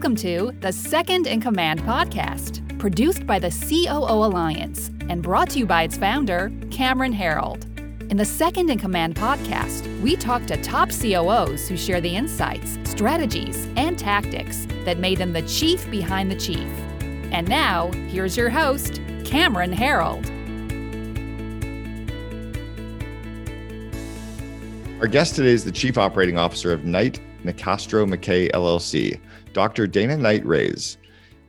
Welcome to the Second in Command podcast, produced by the COO Alliance and brought to you by its founder, Cameron Herold. In the Second in Command podcast, we talk to top COOs who share the insights, strategies, and tactics that made them the chief behind the chief. And now, here's your host, Cameron Herold. Our guest today is the Chief Operating Officer of Knight Nicastro McKay LLC, Dr. Dana Knight Rays.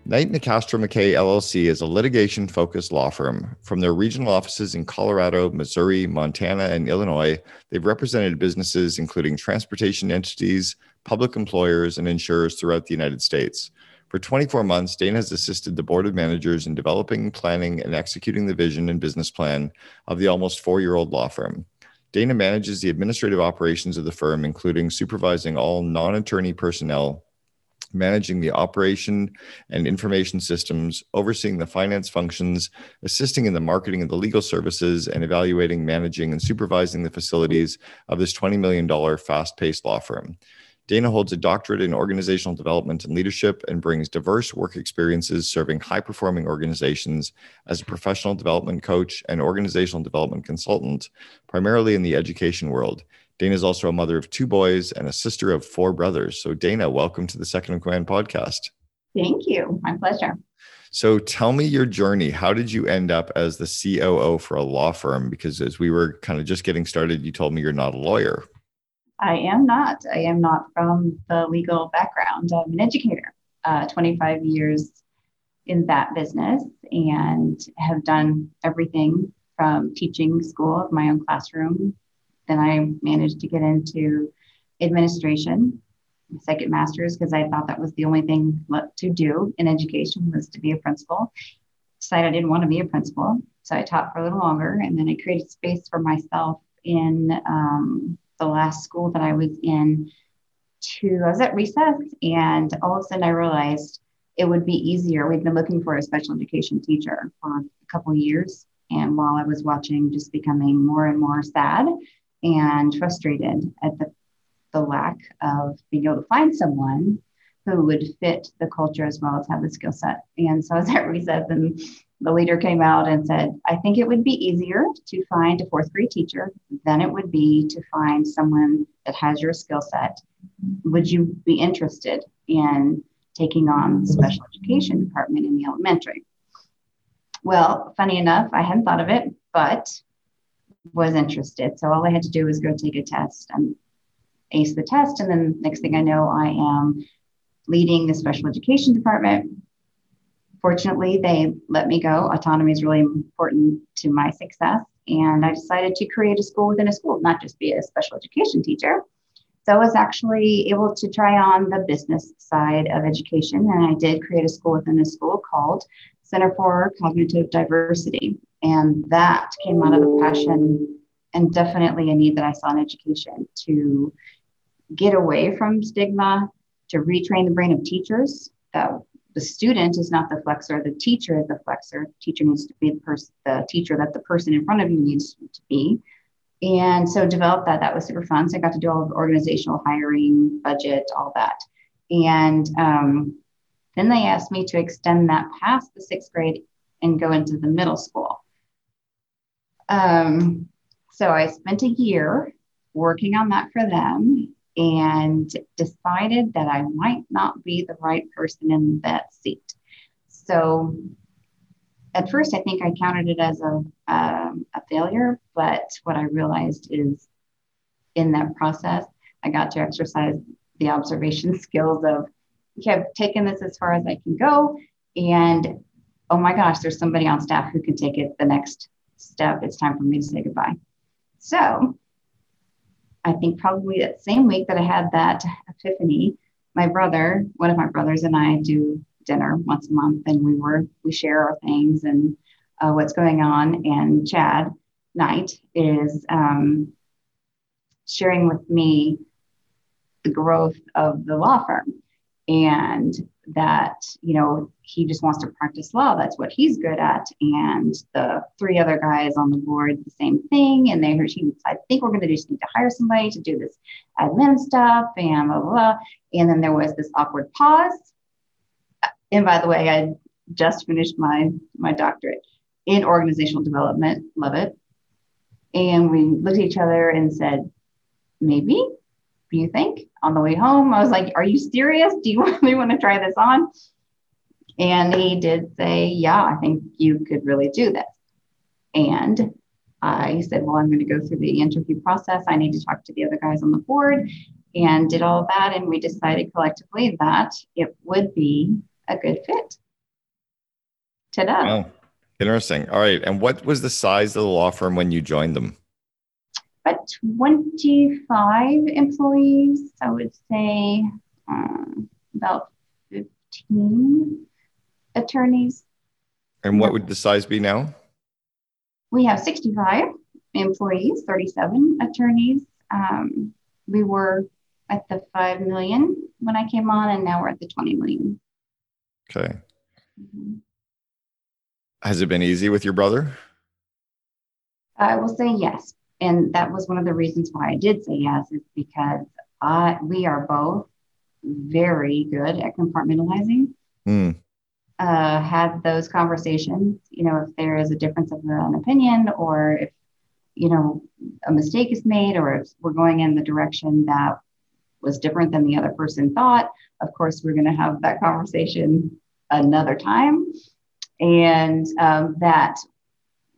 Knight Nicastro McKay LLC is a litigation focused law firm. From their regional offices in Colorado, Missouri, Montana, and Illinois, they've represented businesses including transportation entities, public employers, and insurers throughout the United States. For 24 months, Dana has assisted the board of managers in developing, planning, and executing the vision and business plan of the almost four year old law firm. Dana manages the administrative operations of the firm, including supervising all non attorney personnel, managing the operation and information systems, overseeing the finance functions, assisting in the marketing of the legal services, and evaluating, managing, and supervising the facilities of this $20 million fast paced law firm. Dana holds a doctorate in organizational development and leadership and brings diverse work experiences serving high performing organizations as a professional development coach and organizational development consultant, primarily in the education world. Dana is also a mother of two boys and a sister of four brothers. So, Dana, welcome to the Second in Command podcast. Thank you. My pleasure. So, tell me your journey. How did you end up as the COO for a law firm? Because as we were kind of just getting started, you told me you're not a lawyer. I am not. I am not from the legal background. I'm an educator, uh, 25 years in that business, and have done everything from teaching school of my own classroom. Then I managed to get into administration, second master's, because I thought that was the only thing left to do in education was to be a principal. Decided I didn't want to be a principal, so I taught for a little longer, and then I created space for myself in um, the last school that I was in to, I was at recess and all of a sudden I realized it would be easier. We'd been looking for a special education teacher for a couple years. And while I was watching, just becoming more and more sad and frustrated at the, the lack of being able to find someone who would fit the culture as well as have the skill set. And so as I was at recess and the leader came out and said, I think it would be easier to find a fourth grade teacher than it would be to find someone that has your skill set. Would you be interested in taking on the special education department in the elementary? Well, funny enough, I hadn't thought of it, but was interested. So all I had to do was go take a test and ace the test. And then next thing I know, I am leading the special education department fortunately, they let me go. Autonomy is really important to my success. And I decided to create a school within a school, not just be a special education teacher. So I was actually able to try on the business side of education. And I did create a school within a school called Center for Cognitive Diversity. And that came out of a passion and definitely a need that I saw in education to get away from stigma, to retrain the brain of teachers that the student is not the flexor, the teacher is the flexor. The teacher needs to be the person, the teacher that the person in front of you needs to be. And so develop that. That was super fun. So I got to do all of the organizational hiring, budget, all that. And um, then they asked me to extend that past the sixth grade and go into the middle school. Um, so I spent a year working on that for them and decided that I might not be the right person in that seat. So at first, I think I counted it as a, um, a failure, but what I realized is in that process, I got to exercise the observation skills of, I've taken this as far as I can go. And oh my gosh, there's somebody on staff who can take it the next step. It's time for me to say goodbye. So I think probably that same week that I had that epiphany, my brother, one of my brothers and I do dinner once a month and we were, we share our things and uh, what's going on. And Chad Knight is um, sharing with me the growth of the law firm and that you know he just wants to practice law that's what he's good at and the three other guys on the board the same thing and they heard he i think we're going to just need to hire somebody to do this admin stuff and blah, blah blah and then there was this awkward pause and by the way, I just finished my my doctorate in organizational development. Love it. And we looked at each other and said, maybe. Do you think? On the way home, I was like, Are you serious? Do you really want to try this on? And he did say, Yeah, I think you could really do this. And I said, Well, I'm going to go through the interview process. I need to talk to the other guys on the board and did all that. And we decided collectively that it would be a good fit. Ta-da. Wow. Interesting. All right. And what was the size of the law firm when you joined them? About 25 employees, I would say um, about 15 attorneys. And what would the size be now? We have 65 employees, 37 attorneys. Um, we were at the 5 million when I came on, and now we're at the 20 million. Okay. Mm-hmm. Has it been easy with your brother? I will say yes. And that was one of the reasons why I did say yes, is because we are both very good at compartmentalizing. Mm. Uh, had those conversations, you know, if there is a difference of an opinion or if, you know, a mistake is made or if we're going in the direction that was different than the other person thought, of course, we're going to have that conversation another time and um, that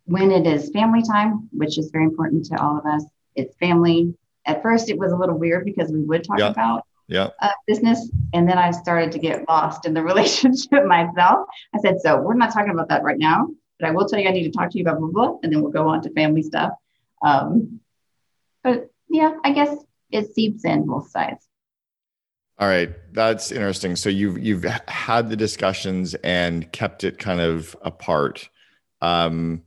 when it is family time, which is very important to all of us, it's family. At first, it was a little weird because we would talk yeah. about yeah. Uh, business, and then I started to get lost in the relationship myself. I said, "So we're not talking about that right now, but I will tell you I need to talk to you about blah blah, blah and then we'll go on to family stuff." Um, but yeah, I guess it seeps in both sides. All right, that's interesting. So you've you've had the discussions and kept it kind of apart. Um,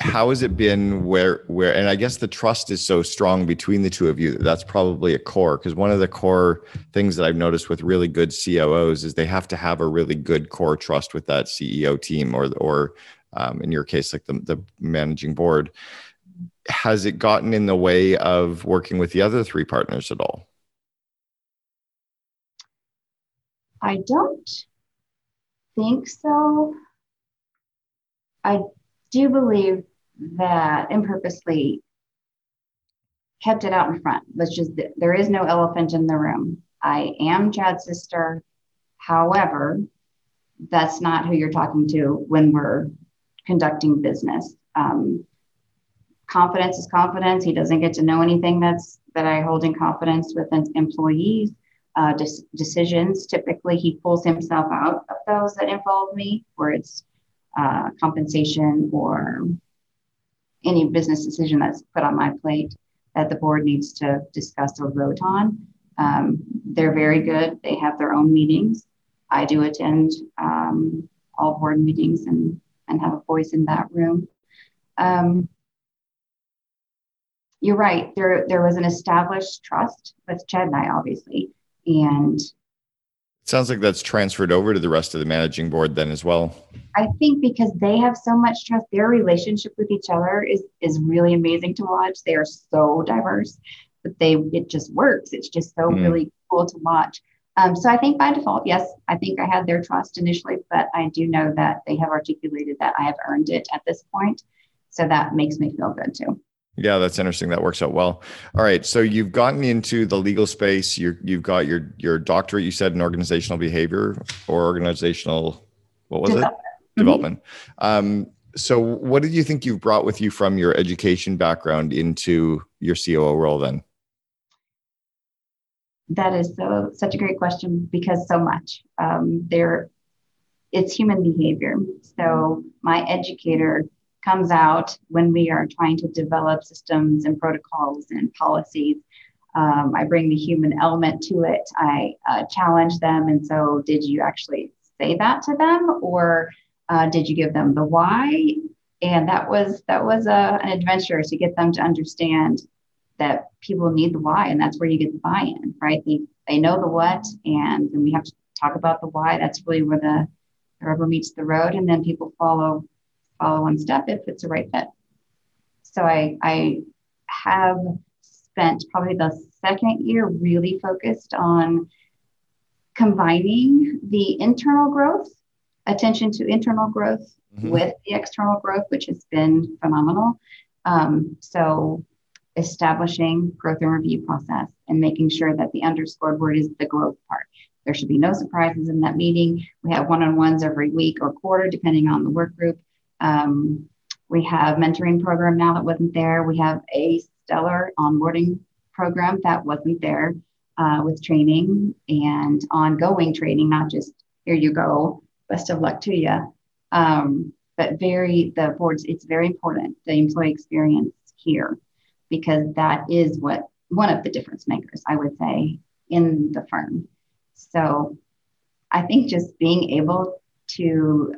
how has it been? Where where and I guess the trust is so strong between the two of you. That's probably a core because one of the core things that I've noticed with really good COOs is they have to have a really good core trust with that CEO team or or um, in your case like the the managing board. Has it gotten in the way of working with the other three partners at all? I don't think so. I do believe that and purposely kept it out in front. Let's just, there is no elephant in the room. I am Chad's sister. However, that's not who you're talking to when we're conducting business. Um, confidence is confidence. He doesn't get to know anything that's that I hold in confidence with employees uh, de- decisions. Typically, he pulls himself out of those that involve me, where it's uh, compensation or any business decision that's put on my plate that the board needs to discuss or vote on. Um, they're very good. They have their own meetings. I do attend um, all board meetings and, and have a voice in that room. Um, you're right. There, there was an established trust with Chad and I, obviously. And sounds like that's transferred over to the rest of the managing board then as well. I think because they have so much trust, their relationship with each other is is really amazing to watch. They are so diverse, but they it just works. It's just so mm. really cool to watch. Um, so I think by default, yes, I think I had their trust initially, but I do know that they have articulated that I have earned it at this point. So that makes me feel good too. Yeah, that's interesting. That works out well. All right, so you've gotten into the legal space. you have got your your doctorate. You said in organizational behavior or organizational, what was Development. it? Development. Um, so, what did you think you've brought with you from your education background into your COO role? Then. That is so such a great question because so much um, there, it's human behavior. So my educator comes out when we are trying to develop systems and protocols and policies. Um, I bring the human element to it. I uh, challenge them. And so, did you actually say that to them, or uh, did you give them the why? And that was that was a, uh, an adventure to get them to understand that people need the why, and that's where you get the buy-in, right? They they know the what, and then we have to talk about the why. That's really where the, the rubber meets the road, and then people follow follow one step if it's the right fit. So I, I have spent probably the second year really focused on combining the internal growth attention to internal growth mm-hmm. with the external growth, which has been phenomenal. Um, so establishing growth and review process and making sure that the underscored word is the growth part. There should be no surprises in that meeting. We have one-on-ones every week or quarter, depending on the work group. Um, we have mentoring program now that wasn't there. We have a stellar onboarding program that wasn't there uh, with training and ongoing training, not just here you go, best of luck to you. Um, but very the boards, it's very important the employee experience here because that is what one of the difference makers, I would say, in the firm. So I think just being able to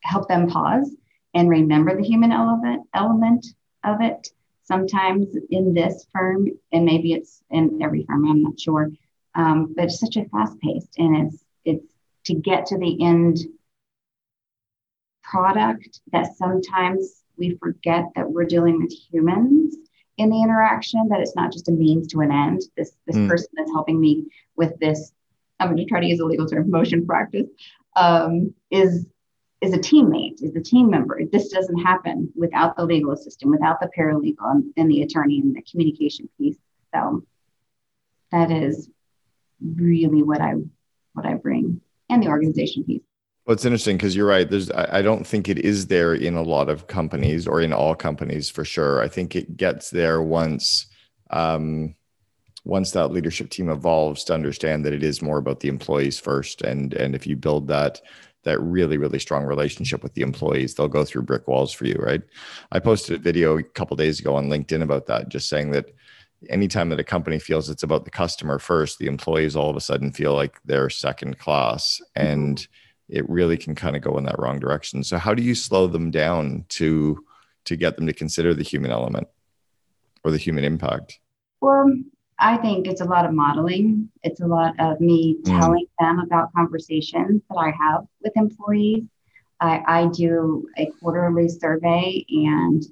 help them pause and remember the human element element of it. Sometimes in this firm, and maybe it's in every firm, I'm not sure, um, but it's such a fast paced, and it's it's to get to the end product that sometimes we forget that we're dealing with humans in the interaction that it's not just a means to an end this this mm. person that's helping me with this i'm going to try to use a legal term motion practice um, is is a teammate is a team member this doesn't happen without the legal assistant without the paralegal and, and the attorney and the communication piece so that is really what i what i bring and the organization piece well, it's interesting because you're right. There's, I don't think it is there in a lot of companies or in all companies for sure. I think it gets there once, um, once that leadership team evolves to understand that it is more about the employees first, and and if you build that that really really strong relationship with the employees, they'll go through brick walls for you, right? I posted a video a couple days ago on LinkedIn about that, just saying that anytime that a company feels it's about the customer first, the employees all of a sudden feel like they're second class and. It really can kind of go in that wrong direction. So how do you slow them down to to get them to consider the human element or the human impact? Well, I think it's a lot of modeling. It's a lot of me mm. telling mm. them about conversations that I have with employees. I, I do a quarterly survey and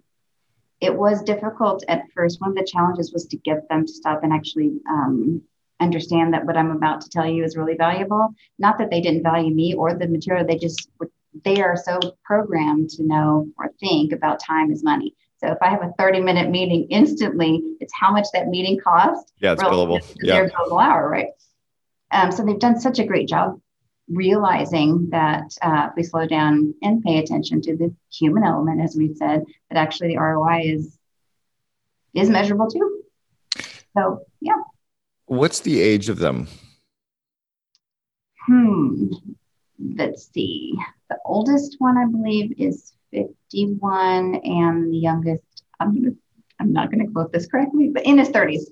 it was difficult at first. One of the challenges was to get them to stop and actually um, understand that what I'm about to tell you is really valuable. Not that they didn't value me or the material, they just they are so programmed to know or think about time is money. So if I have a 30 minute meeting instantly, it's how much that meeting cost. Yeah, it's billable. Yeah. Billable hour, right? Um, so they've done such a great job realizing that uh, we slow down and pay attention to the human element, as we said, that actually the ROI is is measurable too. So yeah. What's the age of them? Hmm. Let's see. The oldest one, I believe, is 51, and the youngest, I'm, gonna, I'm not going to quote this correctly, but in his 30s.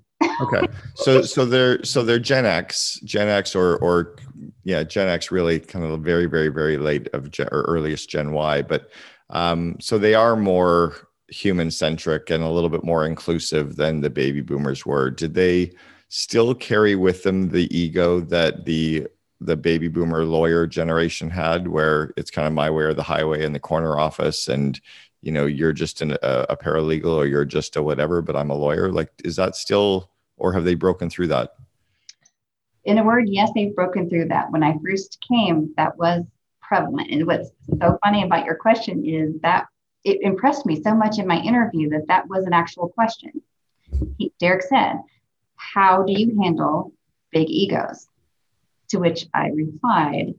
okay. So, so they're, so they're Gen X, Gen X, or, or yeah, Gen X really kind of very, very, very late of Gen, or earliest Gen Y, but um, so they are more human centric and a little bit more inclusive than the baby boomers were. Did they? still carry with them the ego that the the baby boomer lawyer generation had where it's kind of my way or the highway in the corner office and you know you're just an, a, a paralegal or you're just a whatever but i'm a lawyer. Like is that still or have they broken through that? In a word yes they've broken through that. When i first came that was prevalent. And what's so funny about your question is that it impressed me so much in my interview that that was an actual question. He, derek said how do you handle big egos? To which I replied,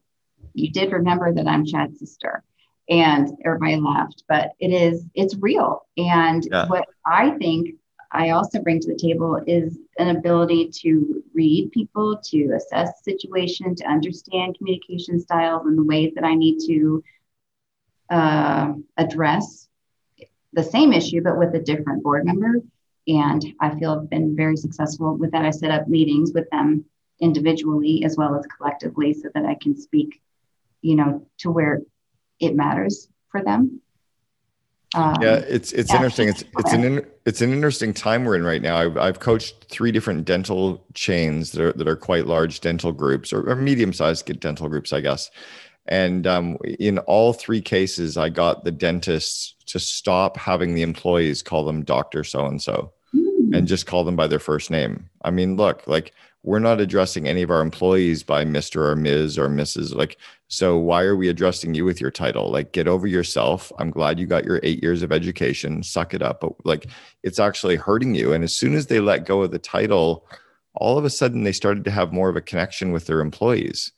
You did remember that I'm Chad's sister. And everybody laughed, but it is, it's real. And yeah. what I think I also bring to the table is an ability to read people, to assess situation, to understand communication styles and the ways that I need to uh, address the same issue, but with a different board member and I feel I've been very successful with that. I set up meetings with them individually as well as collectively so that I can speak, you know, to where it matters for them. Um, yeah, it's it's yeah. interesting. It's it's an it's an interesting time we're in right now. I've, I've coached three different dental chains that are that are quite large dental groups or, or medium sized dental groups, I guess. And um, in all three cases, I got the dentists to stop having the employees call them Doctor So and So and just call them by their first name. I mean, look, like we're not addressing any of our employees by Mr. or Ms. or Mrs. Like, so why are we addressing you with your title? Like, get over yourself. I'm glad you got your eight years of education. Suck it up. But like, it's actually hurting you. And as soon as they let go of the title, all of a sudden they started to have more of a connection with their employees.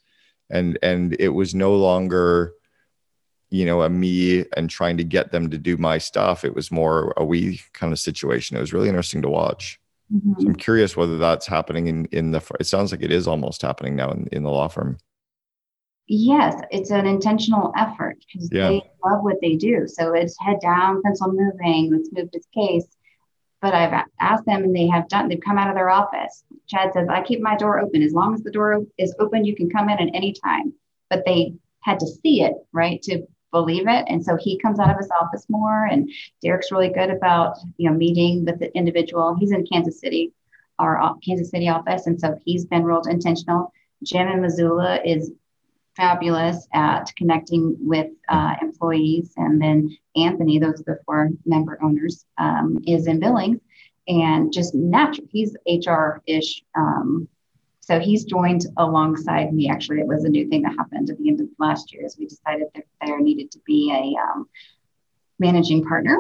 And and it was no longer, you know, a me and trying to get them to do my stuff. It was more a we kind of situation. It was really interesting to watch. Mm-hmm. So I'm curious whether that's happening in in the. It sounds like it is almost happening now in, in the law firm. Yes, it's an intentional effort because yeah. they love what they do. So it's head down, pencil moving. Let's move this case. But I've asked them, and they have done. They've come out of their office. Chad says, "I keep my door open. As long as the door is open, you can come in at any time." But they had to see it, right, to believe it. And so he comes out of his office more. And Derek's really good about, you know, meeting with the individual. He's in Kansas City, our Kansas City office. And so he's been real intentional. Jim in Missoula is fabulous at connecting with uh, employees. And then Anthony, those are the four member owners, um, is in Billings and just natural. He's HR ish um, so he's joined alongside me. Actually, it was a new thing that happened at the end of last year as we decided that there needed to be a um, managing partner.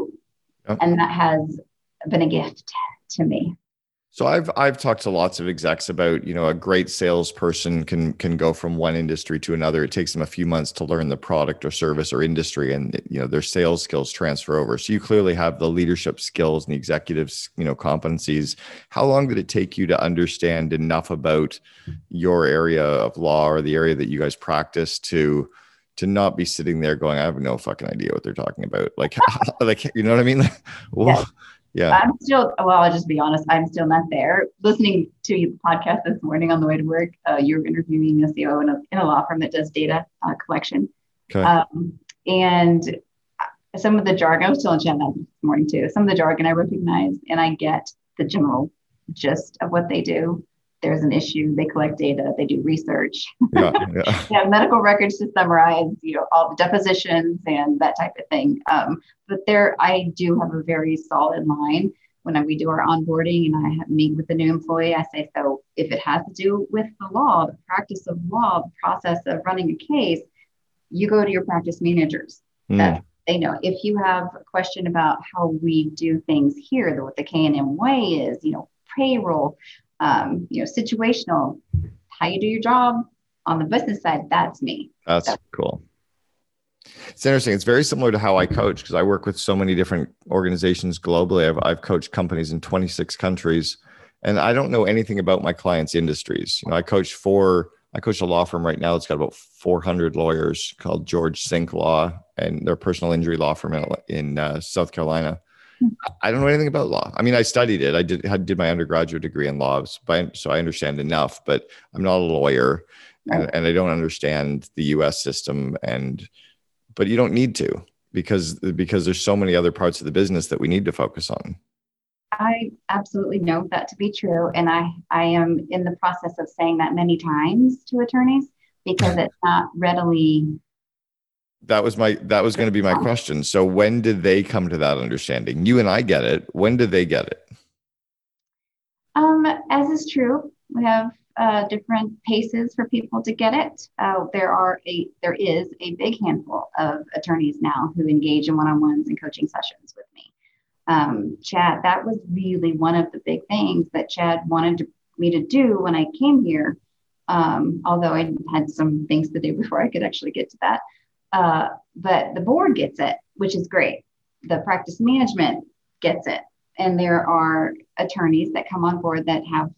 Yep. And that has been a gift to me. So I've I've talked to lots of execs about you know a great salesperson can can go from one industry to another. It takes them a few months to learn the product or service or industry, and you know their sales skills transfer over. So you clearly have the leadership skills and the executive you know competencies. How long did it take you to understand enough about your area of law or the area that you guys practice to to not be sitting there going, I have no fucking idea what they're talking about. Like, like you know what I mean? well, yeah. I'm still, well, I'll just be honest, I'm still not there. Listening to the podcast this morning on the way to work, uh, you're interviewing a CEO in a, in a law firm that does data uh, collection. Okay. Um, and some of the jargon, I was telling Jen that this morning too, some of the jargon I recognize and I get the general gist of what they do there's an issue, they collect data, they do research. Yeah, yeah. they have medical records to summarize, you know, all the depositions and that type of thing. Um, but there, I do have a very solid line when we do our onboarding and I have, meet with the new employee. I say, so if it has to do with the law, the practice of law, the process of running a case, you go to your practice managers. Mm. That they know. If you have a question about how we do things here, what the K and M way is, you know, payroll, um, you know, situational, how you do your job on the business side, that's me. That's cool. It's interesting. It's very similar to how I coach because I work with so many different organizations globally. I've, I've coached companies in 26 countries and I don't know anything about my clients' industries. You know, I coach for, I coach a law firm right now. It's got about 400 lawyers called George Sink Law and their personal injury law firm in, in uh, South Carolina. I don't know anything about law. I mean, I studied it. I did had did my undergraduate degree in law, so I understand enough. But I'm not a lawyer, and, and I don't understand the U.S. system. And but you don't need to because because there's so many other parts of the business that we need to focus on. I absolutely know that to be true, and I I am in the process of saying that many times to attorneys because it's not readily that was my that was going to be my question. So when did they come to that understanding? You and i get it. When did they get it? Um as is true we have uh, different paces for people to get it. Uh, there are a there is a big handful of attorneys now who engage in one-on-ones and coaching sessions with me. Um, chad that was really one of the big things that chad wanted to, me to do when i came here. Um, although i had some things to do before i could actually get to that uh, but the board gets it, which is great. The practice management gets it. And there are attorneys that come on board that have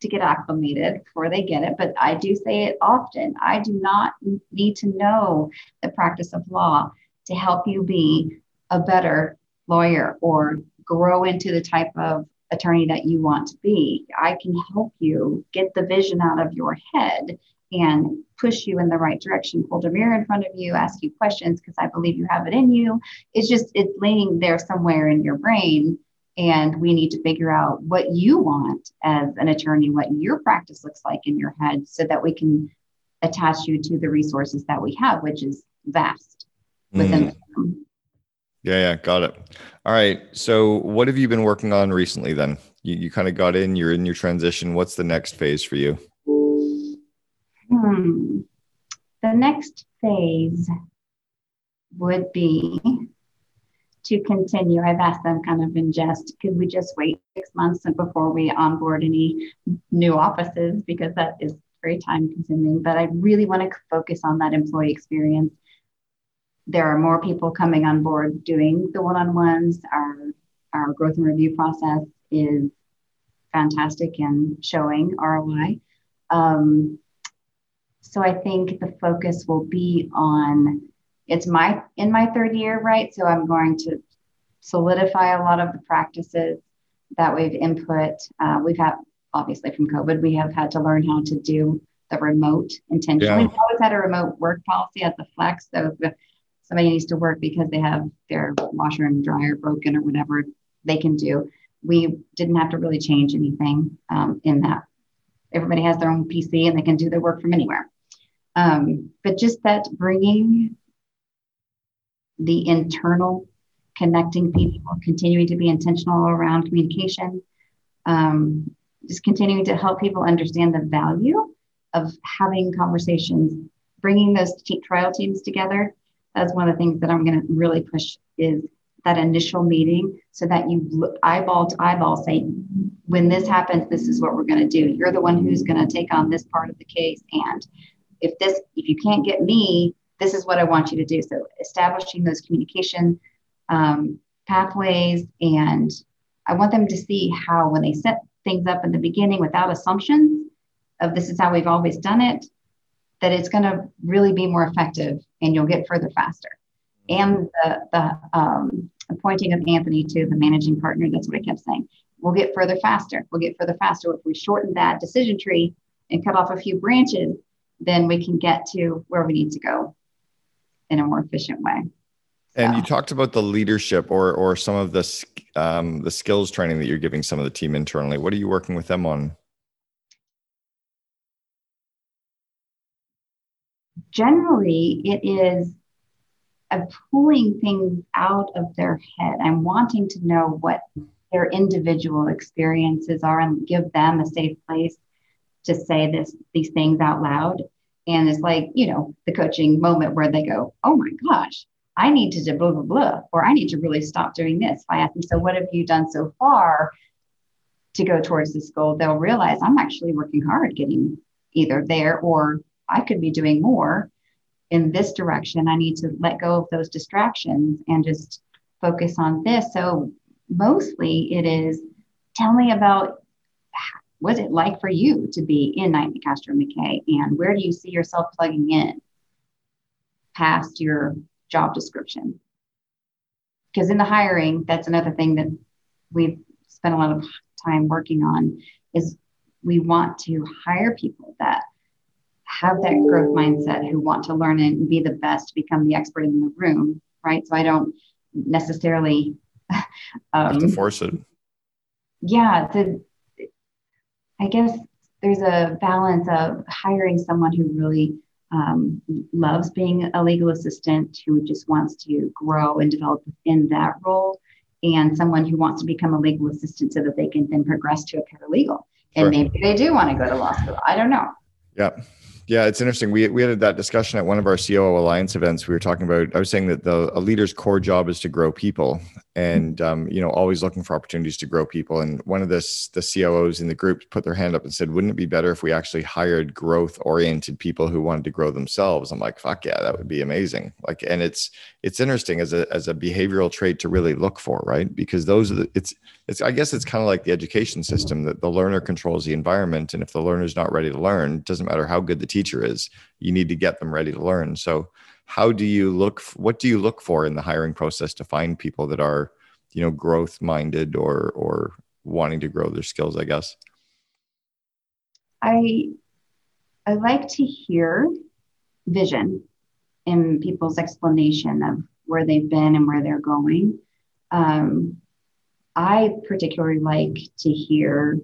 to get acclimated before they get it. But I do say it often I do not need to know the practice of law to help you be a better lawyer or grow into the type of attorney that you want to be. I can help you get the vision out of your head and push you in the right direction, hold a mirror in front of you, ask you questions because I believe you have it in you. It's just, it's laying there somewhere in your brain. And we need to figure out what you want as an attorney, what your practice looks like in your head so that we can attach you to the resources that we have, which is vast within mm. Yeah, yeah, got it. All right. So, what have you been working on recently then? You, you kind of got in, you're in your transition. What's the next phase for you? Hmm. The next phase would be to continue. I've asked them kind of in jest, could we just wait six months before we onboard any new offices because that is very time consuming. But I really want to focus on that employee experience there are more people coming on board doing the one-on-ones. Our our growth and review process is fantastic and showing ROI. Um, so I think the focus will be on it's my in my third year, right? So I'm going to solidify a lot of the practices that we've input. Uh, we've had obviously from COVID, we have had to learn how to do the remote intentionally. Yeah. We've always had a remote work policy at the flex. So if somebody needs to work because they have their washer and dryer broken or whatever they can do. We didn't have to really change anything um, in that. Everybody has their own PC and they can do their work from anywhere. Um, but just that bringing the internal connecting people, continuing to be intentional around communication, um, just continuing to help people understand the value of having conversations, bringing those trial teams together. That's one of the things that I'm going to really push is that initial meeting so that you look eyeball to eyeball say when this happens this is what we're going to do. You're the one who's going to take on this part of the case and if this if you can't get me this is what i want you to do so establishing those communication um, pathways and i want them to see how when they set things up in the beginning without assumptions of this is how we've always done it that it's going to really be more effective and you'll get further faster. And the, the um, appointing of Anthony to the managing partner, that's what I kept saying. We'll get further faster. We'll get further faster. If we shorten that decision tree and cut off a few branches, then we can get to where we need to go in a more efficient way. And you talked about the leadership or or some of the um, the skills training that you're giving some of the team internally. What are you working with them on? generally it is a pulling things out of their head and wanting to know what their individual experiences are and give them a safe place to say this these things out loud and it's like you know the coaching moment where they go oh my gosh i need to do blah blah blah or i need to really stop doing this i ask them so what have you done so far to go towards this goal they'll realize i'm actually working hard getting either there or I could be doing more in this direction. I need to let go of those distractions and just focus on this. So mostly it is tell me about what's it like for you to be in Knight Nicastro McKay and where do you see yourself plugging in past your job description? Because in the hiring, that's another thing that we've spent a lot of time working on is we want to hire people that have that growth mindset who want to learn and be the best, become the expert in the room, right? So I don't necessarily um, to force it. Yeah, the, I guess there's a balance of hiring someone who really um, loves being a legal assistant, who just wants to grow and develop in that role, and someone who wants to become a legal assistant so that they can then progress to a paralegal. And sure. maybe they do want to go to law school. I don't know. Yeah. Yeah, it's interesting. We we had that discussion at one of our COO Alliance events. We were talking about. I was saying that the a leader's core job is to grow people, and um, you know, always looking for opportunities to grow people. And one of this the COOs in the group put their hand up and said, "Wouldn't it be better if we actually hired growth oriented people who wanted to grow themselves?" I'm like, "Fuck yeah, that would be amazing!" Like, and it's it's interesting as a as a behavioral trait to really look for, right? Because those are the it's it's I guess it's kind of like the education system that the learner controls the environment, and if the learner's not ready to learn, it doesn't matter how good the teacher is you need to get them ready to learn. So how do you look what do you look for in the hiring process to find people that are you know growth minded or or wanting to grow their skills i guess? I i like to hear vision in people's explanation of where they've been and where they're going. Um, i particularly like to hear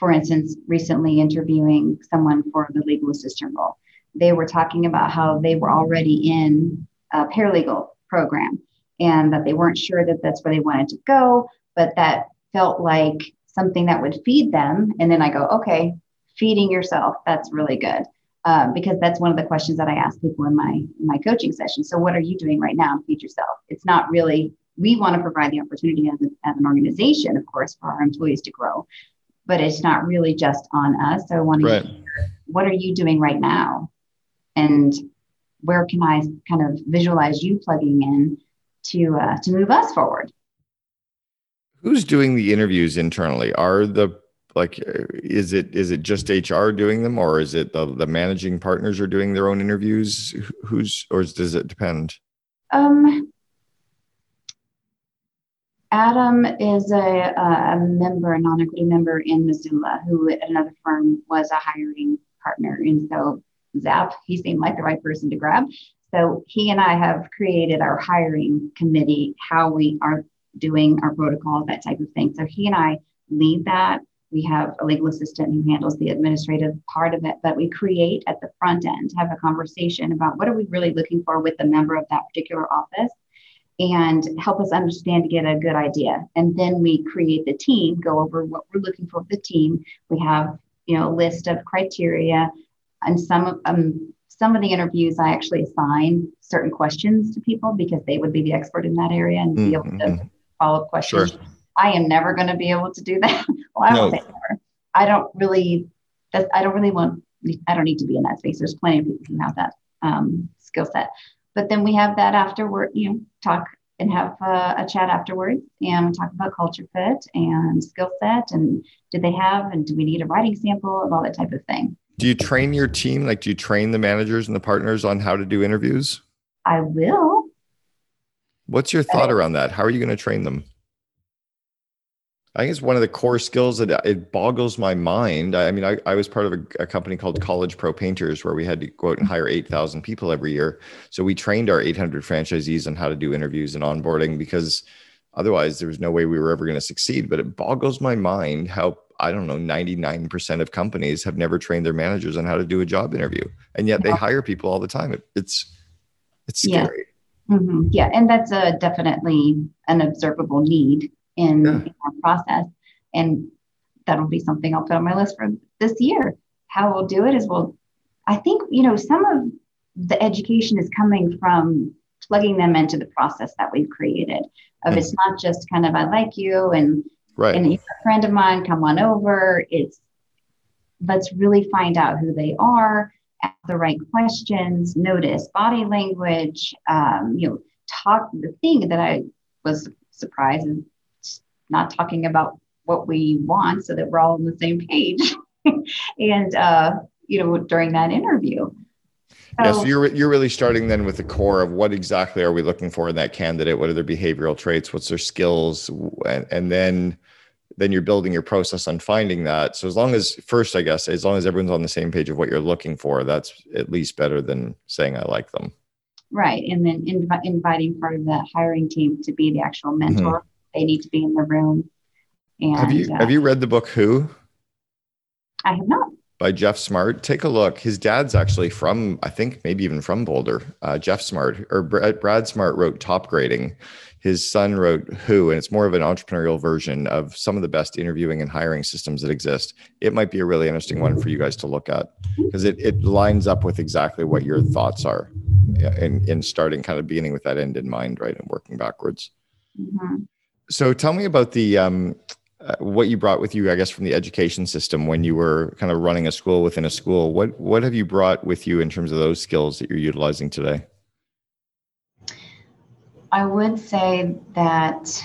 for instance, recently interviewing someone for the legal assistant role, they were talking about how they were already in a paralegal program and that they weren't sure that that's where they wanted to go, but that felt like something that would feed them. And then I go, okay, feeding yourself, that's really good. Um, because that's one of the questions that I ask people in my in my coaching session. So, what are you doing right now to feed yourself? It's not really we want to provide the opportunity as, a, as an organization, of course, for our employees to grow, but it's not really just on us. So, I want right. to hear what are you doing right now, and where can I kind of visualize you plugging in to uh, to move us forward? Who's doing the interviews internally? Are the like is it is it just hr doing them or is it the, the managing partners are doing their own interviews who's or does it depend um adam is a, a member a non-equity member in missoula who at another firm was a hiring partner. And so zap he seemed like the right person to grab. So he and i have created our hiring committee how we are doing our protocols that type of thing. So he and i lead that. We have a legal assistant who handles the administrative part of it, but we create at the front end, have a conversation about what are we really looking for with the member of that particular office and help us understand to get a good idea. And then we create the team, go over what we're looking for with the team. We have, you know, a list of criteria and some of um, some of the interviews I actually assign certain questions to people because they would be the expert in that area and mm-hmm. be able to mm-hmm. follow up questions. Sure. I am never going to be able to do that. well, I no. never. I don't really. That's, I don't really want. I don't need to be in that space. There's plenty of people who have that um, skill set. But then we have that afterward. You know, talk and have uh, a chat afterwards and talk about culture fit and skill set and did they have and do we need a writing sample and all that type of thing. Do you train your team? Like, do you train the managers and the partners on how to do interviews? I will. What's your thought around that? How are you going to train them? I think it's one of the core skills that it boggles my mind. I mean, I, I was part of a, a, company called College Pro Painters where we had to go out and hire 8,000 people every year. So we trained our 800 franchisees on how to do interviews and onboarding because otherwise there was no way we were ever going to succeed. But it boggles my mind how, I don't know, 99% of companies have never trained their managers on how to do a job interview. And yet they hire people all the time. It, it's, it's scary. Yeah. Mm-hmm. yeah. And that's a definitely an observable need in, yeah. in our process. And that'll be something I'll put on my list for this year. How we'll do it is we'll, I think, you know, some of the education is coming from plugging them into the process that we've created. Of mm. it's not just kind of I like you and right. and you're a friend of mine, come on over. It's let's really find out who they are, ask the right questions, notice body language. Um, you know, talk. The thing that I was surprised and not talking about what we want so that we're all on the same page. and, uh, you know, during that interview. So, yeah, so you're you're really starting then with the core of what exactly are we looking for in that candidate? What are their behavioral traits? What's their skills? And, and then then you're building your process on finding that. So as long as first, I guess, as long as everyone's on the same page of what you're looking for, that's at least better than saying I like them. Right, and then inv- inviting part of the hiring team to be the actual mentor. Mm-hmm they need to be in the room. And have you uh, have you read the book Who? I have not. By Geoff Smart. Take a look. His dad's actually from, I think, maybe even from Boulder. Uh, Geoff Smart or Brad, Brad Smart wrote Topgrading. His son wrote Who, and it's more of an entrepreneurial version of some of the best interviewing and hiring systems that exist. It might be a really interesting one for you guys to look at because it, it lines up with exactly what your thoughts are in, in starting kind of beginning with that end in mind, right? And working backwards. Mm-hmm. So tell me about the um, uh, what you brought with you, I guess, from the education system when you were kind of running a school within a school. What what have you brought with you in terms of those skills that you're utilizing today? I would say that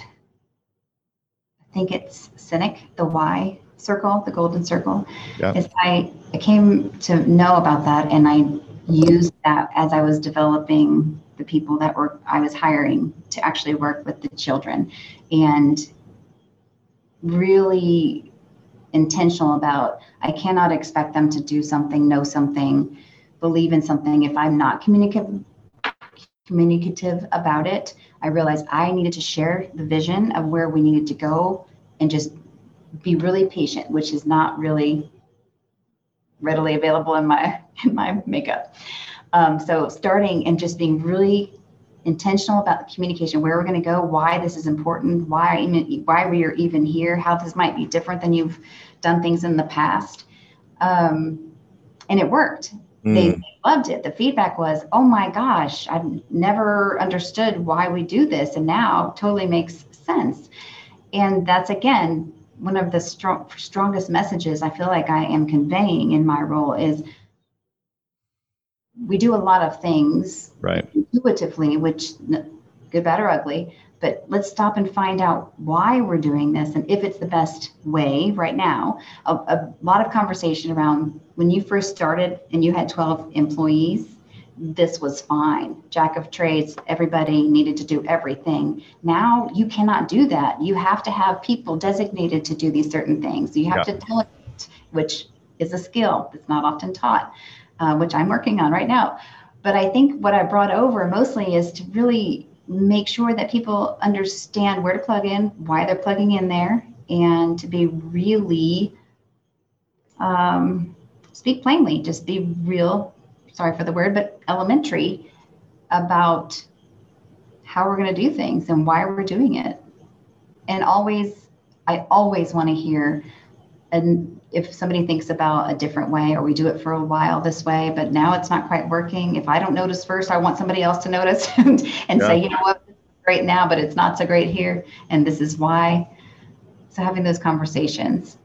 I think it's Sinek, the why circle, the golden circle. Yeah. Is I, I came to know about that and I used that as I was developing the people that were I was hiring to actually work with the children and really intentional about I cannot expect them to do something, know something, believe in something if I'm not communicative communicative about it. I realized I needed to share the vision of where we needed to go and just be really patient, which is not really readily available in my in my makeup. Um, so starting and just being really intentional about the communication, where we're going to go, why this is important, why why we are even here, how this might be different than you've done things in the past. Um, and it worked. Mm. They loved it. The feedback was, "Oh my gosh, I've never understood why we do this, and now totally makes sense." And that's again one of the strong, strongest messages I feel like I am conveying in my role is we do a lot of things right intuitively, which good, bad, or ugly. But let's stop and find out why we're doing this and if it's the best way right now. A, a lot of conversation around when you first started and you had 12 employees, this was fine. Jack of trades, everybody needed to do everything. Now you cannot do that. You have to have people designated to do these certain things. You have yeah. to delegate, which is a skill that's not often taught uh, which I'm working on right now. But I think what I brought over mostly is to really make sure that people understand where to plug in, why they're plugging in there, and to be really um, speak plainly, just be real, sorry for the word, but elementary about how we're going to do things and why we're doing it. And always, I always want to hear and if somebody thinks about a different way or we do it for a while this way but now it's not quite working. If i don't notice first i want somebody else to notice and, and yeah. say you know what? Great now but it's not so great here. And this is why. So having those conversations.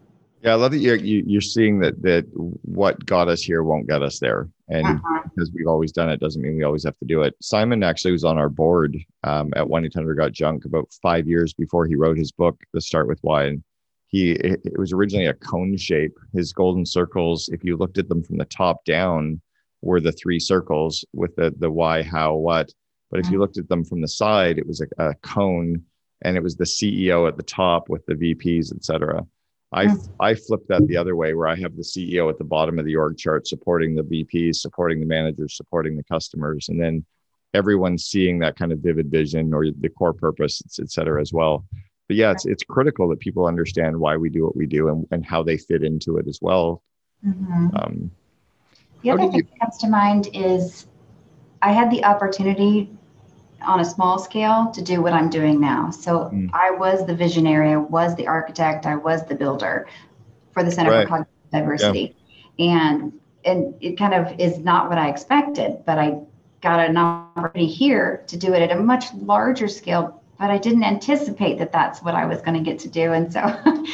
Yeah i love that you're you're seeing that that what got us here won't get us there. And uh-huh. because we've always done it doesn't mean we always have to do it. Simon actually was on our board um, at 1-800-GOT-JUNK about five years before he wrote his book the start with why. And he it was originally a cone shape his golden circles if you looked at them from the top down were the three circles with the the why how what but if you mm-hmm. looked at them from the side it was a, a cone and it was the ceo at the top with the vps etc i mm-hmm. i flipped that the other way where i have the ceo at the bottom of the org chart supporting the vps supporting the managers supporting the customers and then everyone seeing that kind of vivid vision or the core purpose et cetera as well but yeah, it's it's critical that people understand why we do what we do and, and how they fit into it as well. Mm-hmm. Um, the other thing you... that comes to mind is I had the opportunity on a small scale to do what I'm doing now. So mm. I was the visionary, I was the architect, I was the builder for the Center right. for Cognitive Diversity. Yeah. And and it kind of is not what I expected, but I got an opportunity here to do it at a much larger scale but I didn't anticipate that that's what I was going to get to do. And so,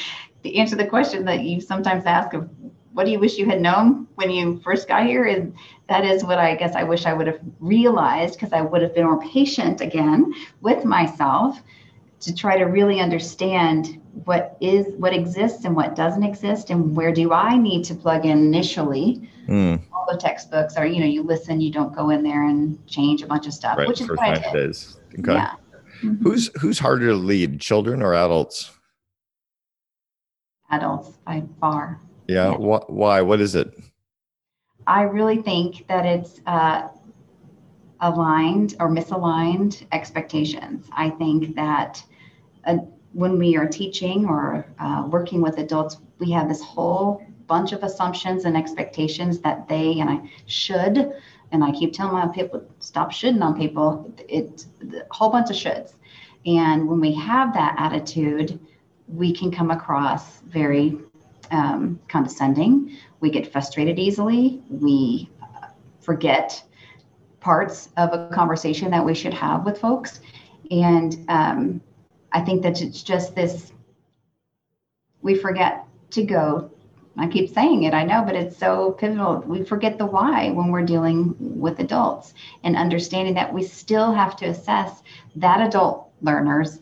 the answer to the question that you sometimes ask of what do you wish you had known when you first got here and that is what i guess i wish i would have realized because i would have been more patient again with myself to try to really understand what is what exists and what doesn't exist and where do i need to plug in initially mm. all the textbooks are you know you listen you don't go in there and change a bunch of stuff right, which is what i did okay. yeah Mm-hmm. Who's who's harder to lead, children or adults? Adults by far. Yeah. yeah. Wh- why? What is it? I really think that it's uh, aligned or misaligned expectations. I think that uh, when we are teaching or uh, working with adults, we have this whole bunch of assumptions and expectations that they and I should and I keep telling my people, stop shoulding on people. It's a whole bunch of shoulds. And when we have that attitude, we can come across very um, condescending. We get frustrated easily. We forget parts of a conversation that we should have with folks. And um, I think that it's just this we forget to go I keep saying it, I know, but it's so pivotal. We forget the why when we're dealing with adults and understanding that we still have to assess that adult learner's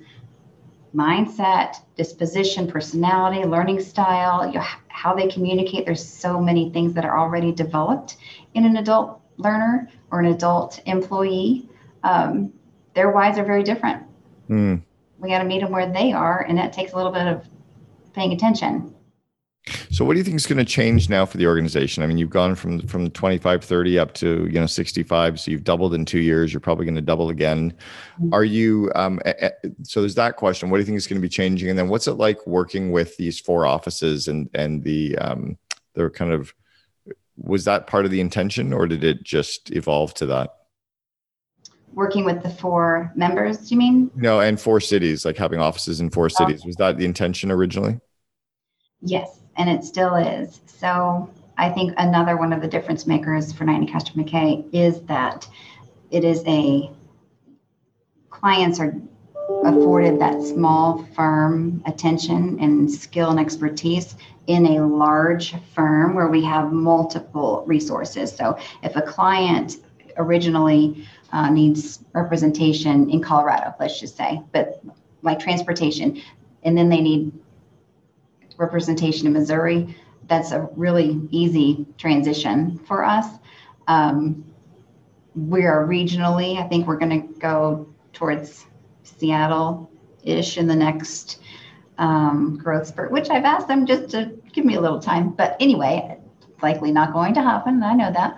mindset, disposition, personality, learning style, how they communicate. There's so many things that are already developed in an adult learner or an adult employee. Um, their whys are very different. Mm. We got to meet them where they are, and that takes a little bit of paying attention. So what do you think is going to change now for the organization? I mean, you've gone from from 25 30 up to, you know, 65, so you've doubled in 2 years, you're probably going to double again. Mm-hmm. Are you um so there's that question, what do you think is going to be changing and then what's it like working with these four offices and and the um the kind of was that part of the intention or did it just evolve to that? working with the four members, do you mean? No, and four cities, like having offices in four cities. Was that the intention originally? Yes, and it still is. So I think another one of the difference makers for Knight Nicastro MacKay is that it is a clients are afforded that small firm attention and skill and expertise in a large firm where we have multiple resources. So if a client originally uh, needs representation in Colorado, let's just say, but like transportation, and then they need representation in Missouri, that's a really easy transition for us. Um, we are regionally, I think we're going to go towards Seattle ish in the next um, growth spurt, which I've asked them just to give me a little time. But anyway, it's likely not going to happen. I know that.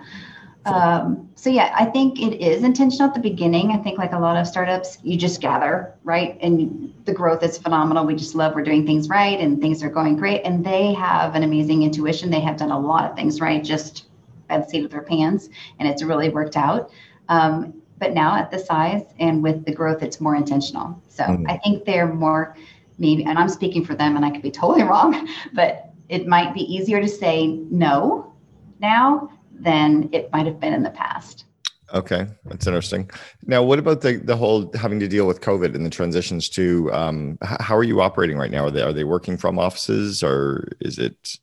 Um, so yeah, I think it is intentional at the beginning. I think like a lot of startups, you just gather, right? And the growth is phenomenal. We just love we're doing things right and things are going great. And they have an amazing intuition. They have done a lot of things right just by the seat of their pants, and it's really worked out. Um, but now at the size and with the growth, it's more intentional. So mm-hmm. I think they're more maybe, and I'm speaking for them, and I could be totally wrong, but it might be easier to say no now than it might have been in the past. Okay, that's interesting. Now, what about the the whole having to deal with COVID and the transitions to? Um, how are you operating right now? Are they are they working from offices or is it?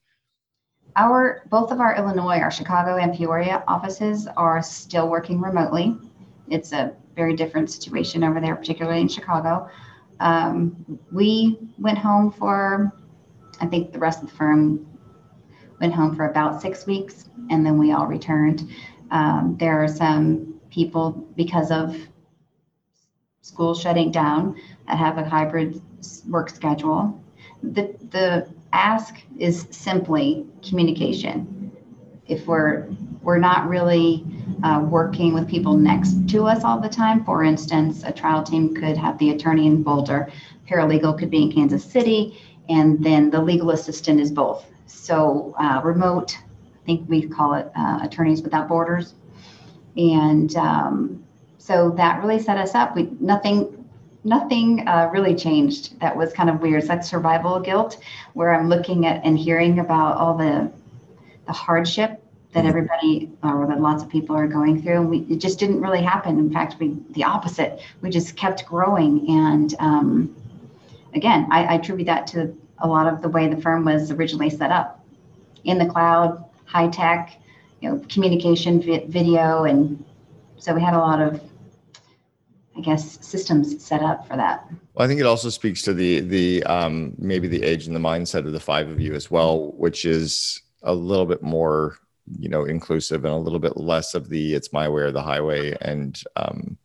Our both of our Illinois, our Chicago and Peoria offices are still working remotely. It's a very different situation over there, particularly in Chicago. Um, we went home for, I think the rest of the firm went home for about six weeks, and then we all returned. Um, there are some people, because of school shutting down, that have a hybrid work schedule. The, the ask is simply communication. If we're we're not really uh, working with people next to us all the time. For instance, a trial team could have the attorney in Boulder, paralegal could be in Kansas City, and then the legal assistant is both. So uh, remote, I think we call it uh, Attorneys Without Borders. And um, so that really set us up. We nothing nothing uh, really changed. That was kind of weird. It's like survival guilt, where I'm looking at and hearing about all the the hardship that mm-hmm. everybody or that lots of people are going through and we it just didn't really happen in fact we the opposite we just kept growing and um, again I, I attribute that to a lot of the way the firm was originally set up in the cloud high tech you know communication vi- video and so we had a lot of I guess systems set up for that. Well, I think it also speaks to the the um, maybe the age and the mindset of the five of you as well, which is a little bit more you know inclusive and a little bit less of the it's my way or the highway and um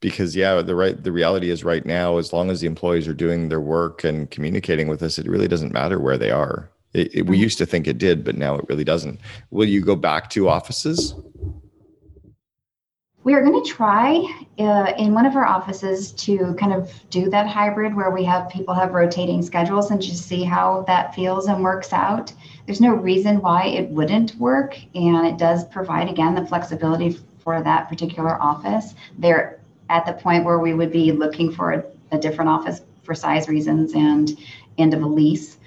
because yeah the right the reality is right now as long as the employees are doing their work and communicating with us it really doesn't matter where they are it, it, we mm-hmm. used to think it did but now it really doesn't will you go back to offices we are going to try uh, in one of our offices to kind of do that hybrid where we have people have rotating schedules and just see how that feels and works out. There's no reason why it wouldn't work, and it does provide again the flexibility for that particular office. They're at the point where we would be looking for a, a different office for size reasons and end of a lease.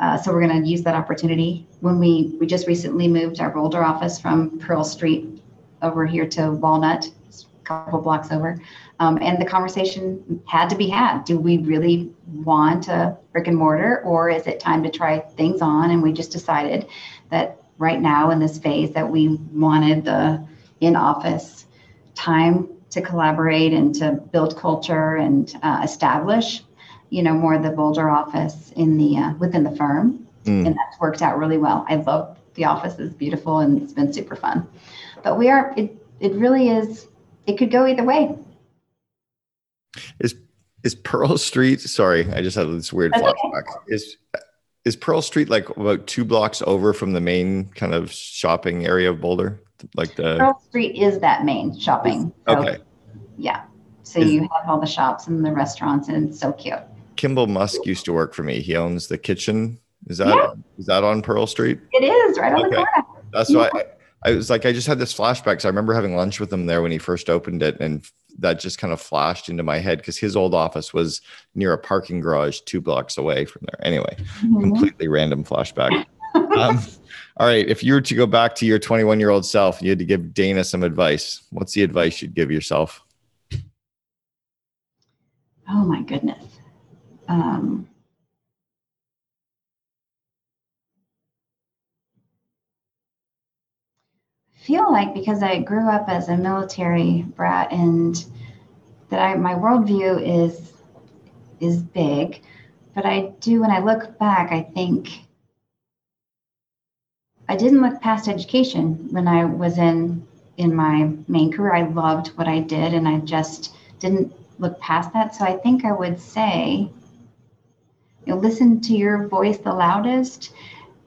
Uh, so we're going to use that opportunity. When we we just recently moved our Boulder office from Pearl Street over here to Walnut, a couple blocks over. Um, and the conversation had to be had. Do we really want a brick and mortar, or is it time to try things on? And we just decided that right now in this phase that we wanted the in-office time to collaborate and to build culture and uh, establish, you know, more of the Boulder office in the uh, within the firm, mm. and that's worked out really well. I love the office; is beautiful and it's been super fun. But we are it it really is it could go either way. Is is Pearl Street sorry, I just had this weird That's flashback. Okay. Is is Pearl Street like about two blocks over from the main kind of shopping area of Boulder? Like the Pearl Street is that main shopping. So, okay. Yeah. So is, you have all the shops and the restaurants and it's so cute. Kimball Musk used to work for me. He owns the kitchen. Is that yeah. is that on Pearl Street? It is right on okay. the corner. That's why I was like, I just had this flashback. Cause I remember having lunch with him there when he first opened it. And that just kind of flashed into my head because his old office was near a parking garage two blocks away from there. Anyway, mm-hmm. completely random flashback. um, all right. If you were to go back to your 21 year old self, you had to give Dana some advice. What's the advice you'd give yourself? Oh my goodness. Um, feel like because I grew up as a military brat and that I my worldview is is big, but I do when I look back, I think I didn't look past education when I was in in my main career. I loved what I did and I just didn't look past that. So I think I would say you know, listen to your voice the loudest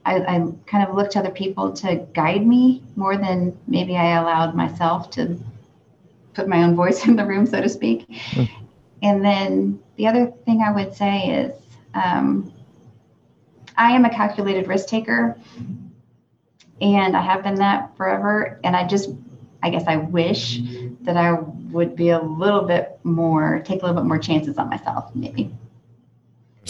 I, I kind of looked to other people to guide me more than maybe I allowed myself to put my own voice in the room, so to speak. Mm. And then the other thing I would say is um, I am a calculated risk taker, and I have been that forever. And I just, I guess, I wish that I would be a little bit more, take a little bit more chances on myself, maybe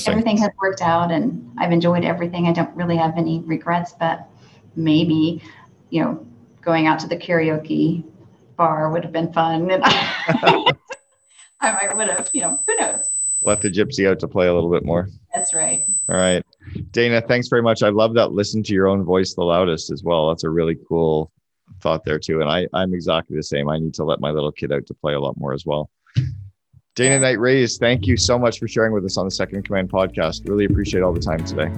everything has worked out and I've enjoyed everything. I don't really have any regrets, but maybe, you know, going out to the karaoke bar would have been fun. And I, I might would have, you know, who knows? Let the gypsy out to play a little bit more. That's right. All right. Dana, thanks very much. I love that listen to your own voice the loudest as well. That's a really cool thought there too. And I, I'm exactly the same. I need to let my little kid out to play a lot more as well. Dana Knight Reyes, thank you so much for sharing with us on the Second in Command podcast. Really appreciate all the time today.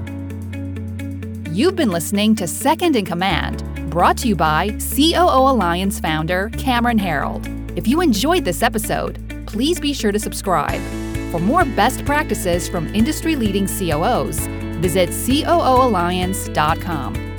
You've been listening to Second in Command, brought to you by COO Alliance founder Cameron Herold. If you enjoyed this episode, please be sure to subscribe. For more best practices from industry leading COOs, visit COOalliance.com.